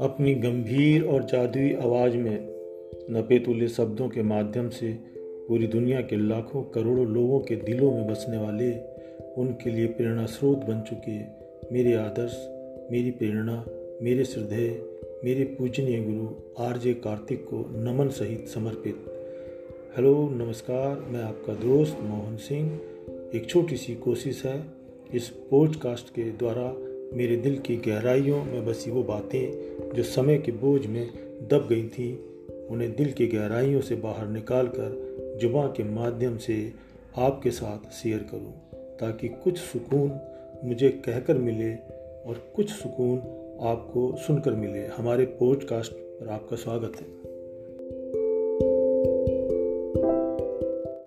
अपनी गंभीर और जादुई आवाज़ में नपे तुले शब्दों के माध्यम से पूरी दुनिया के लाखों, करोड़ों लोगों के दिलों में बसने वाले उनके लिए प्रेरणा स्रोत बन चुके मेरे आदर्श, मेरी प्रेरणा, मेरे श्रद्धेय, मेरे पूजनीय गुरु आर जे कार्तिक को नमन सहित समर्पित। हेलो, नमस्कार, मैं आपका दोस्त मोहन सिंह। एक छोटी सी कोशिश है इस पॉडकास्ट के द्वारा मेरे दिल की गहराइयों में बसी वो बातें जो समय के बोझ में दब गई थी, उन्हें दिल की गहराइयों से बाहर निकाल कर जुबा के माध्यम से आपके साथ शेयर करूँ, ताकि कुछ सुकून मुझे कहकर मिले और कुछ सुकून आपको सुनकर मिले। हमारे पॉडकास्ट पर आपका स्वागत है।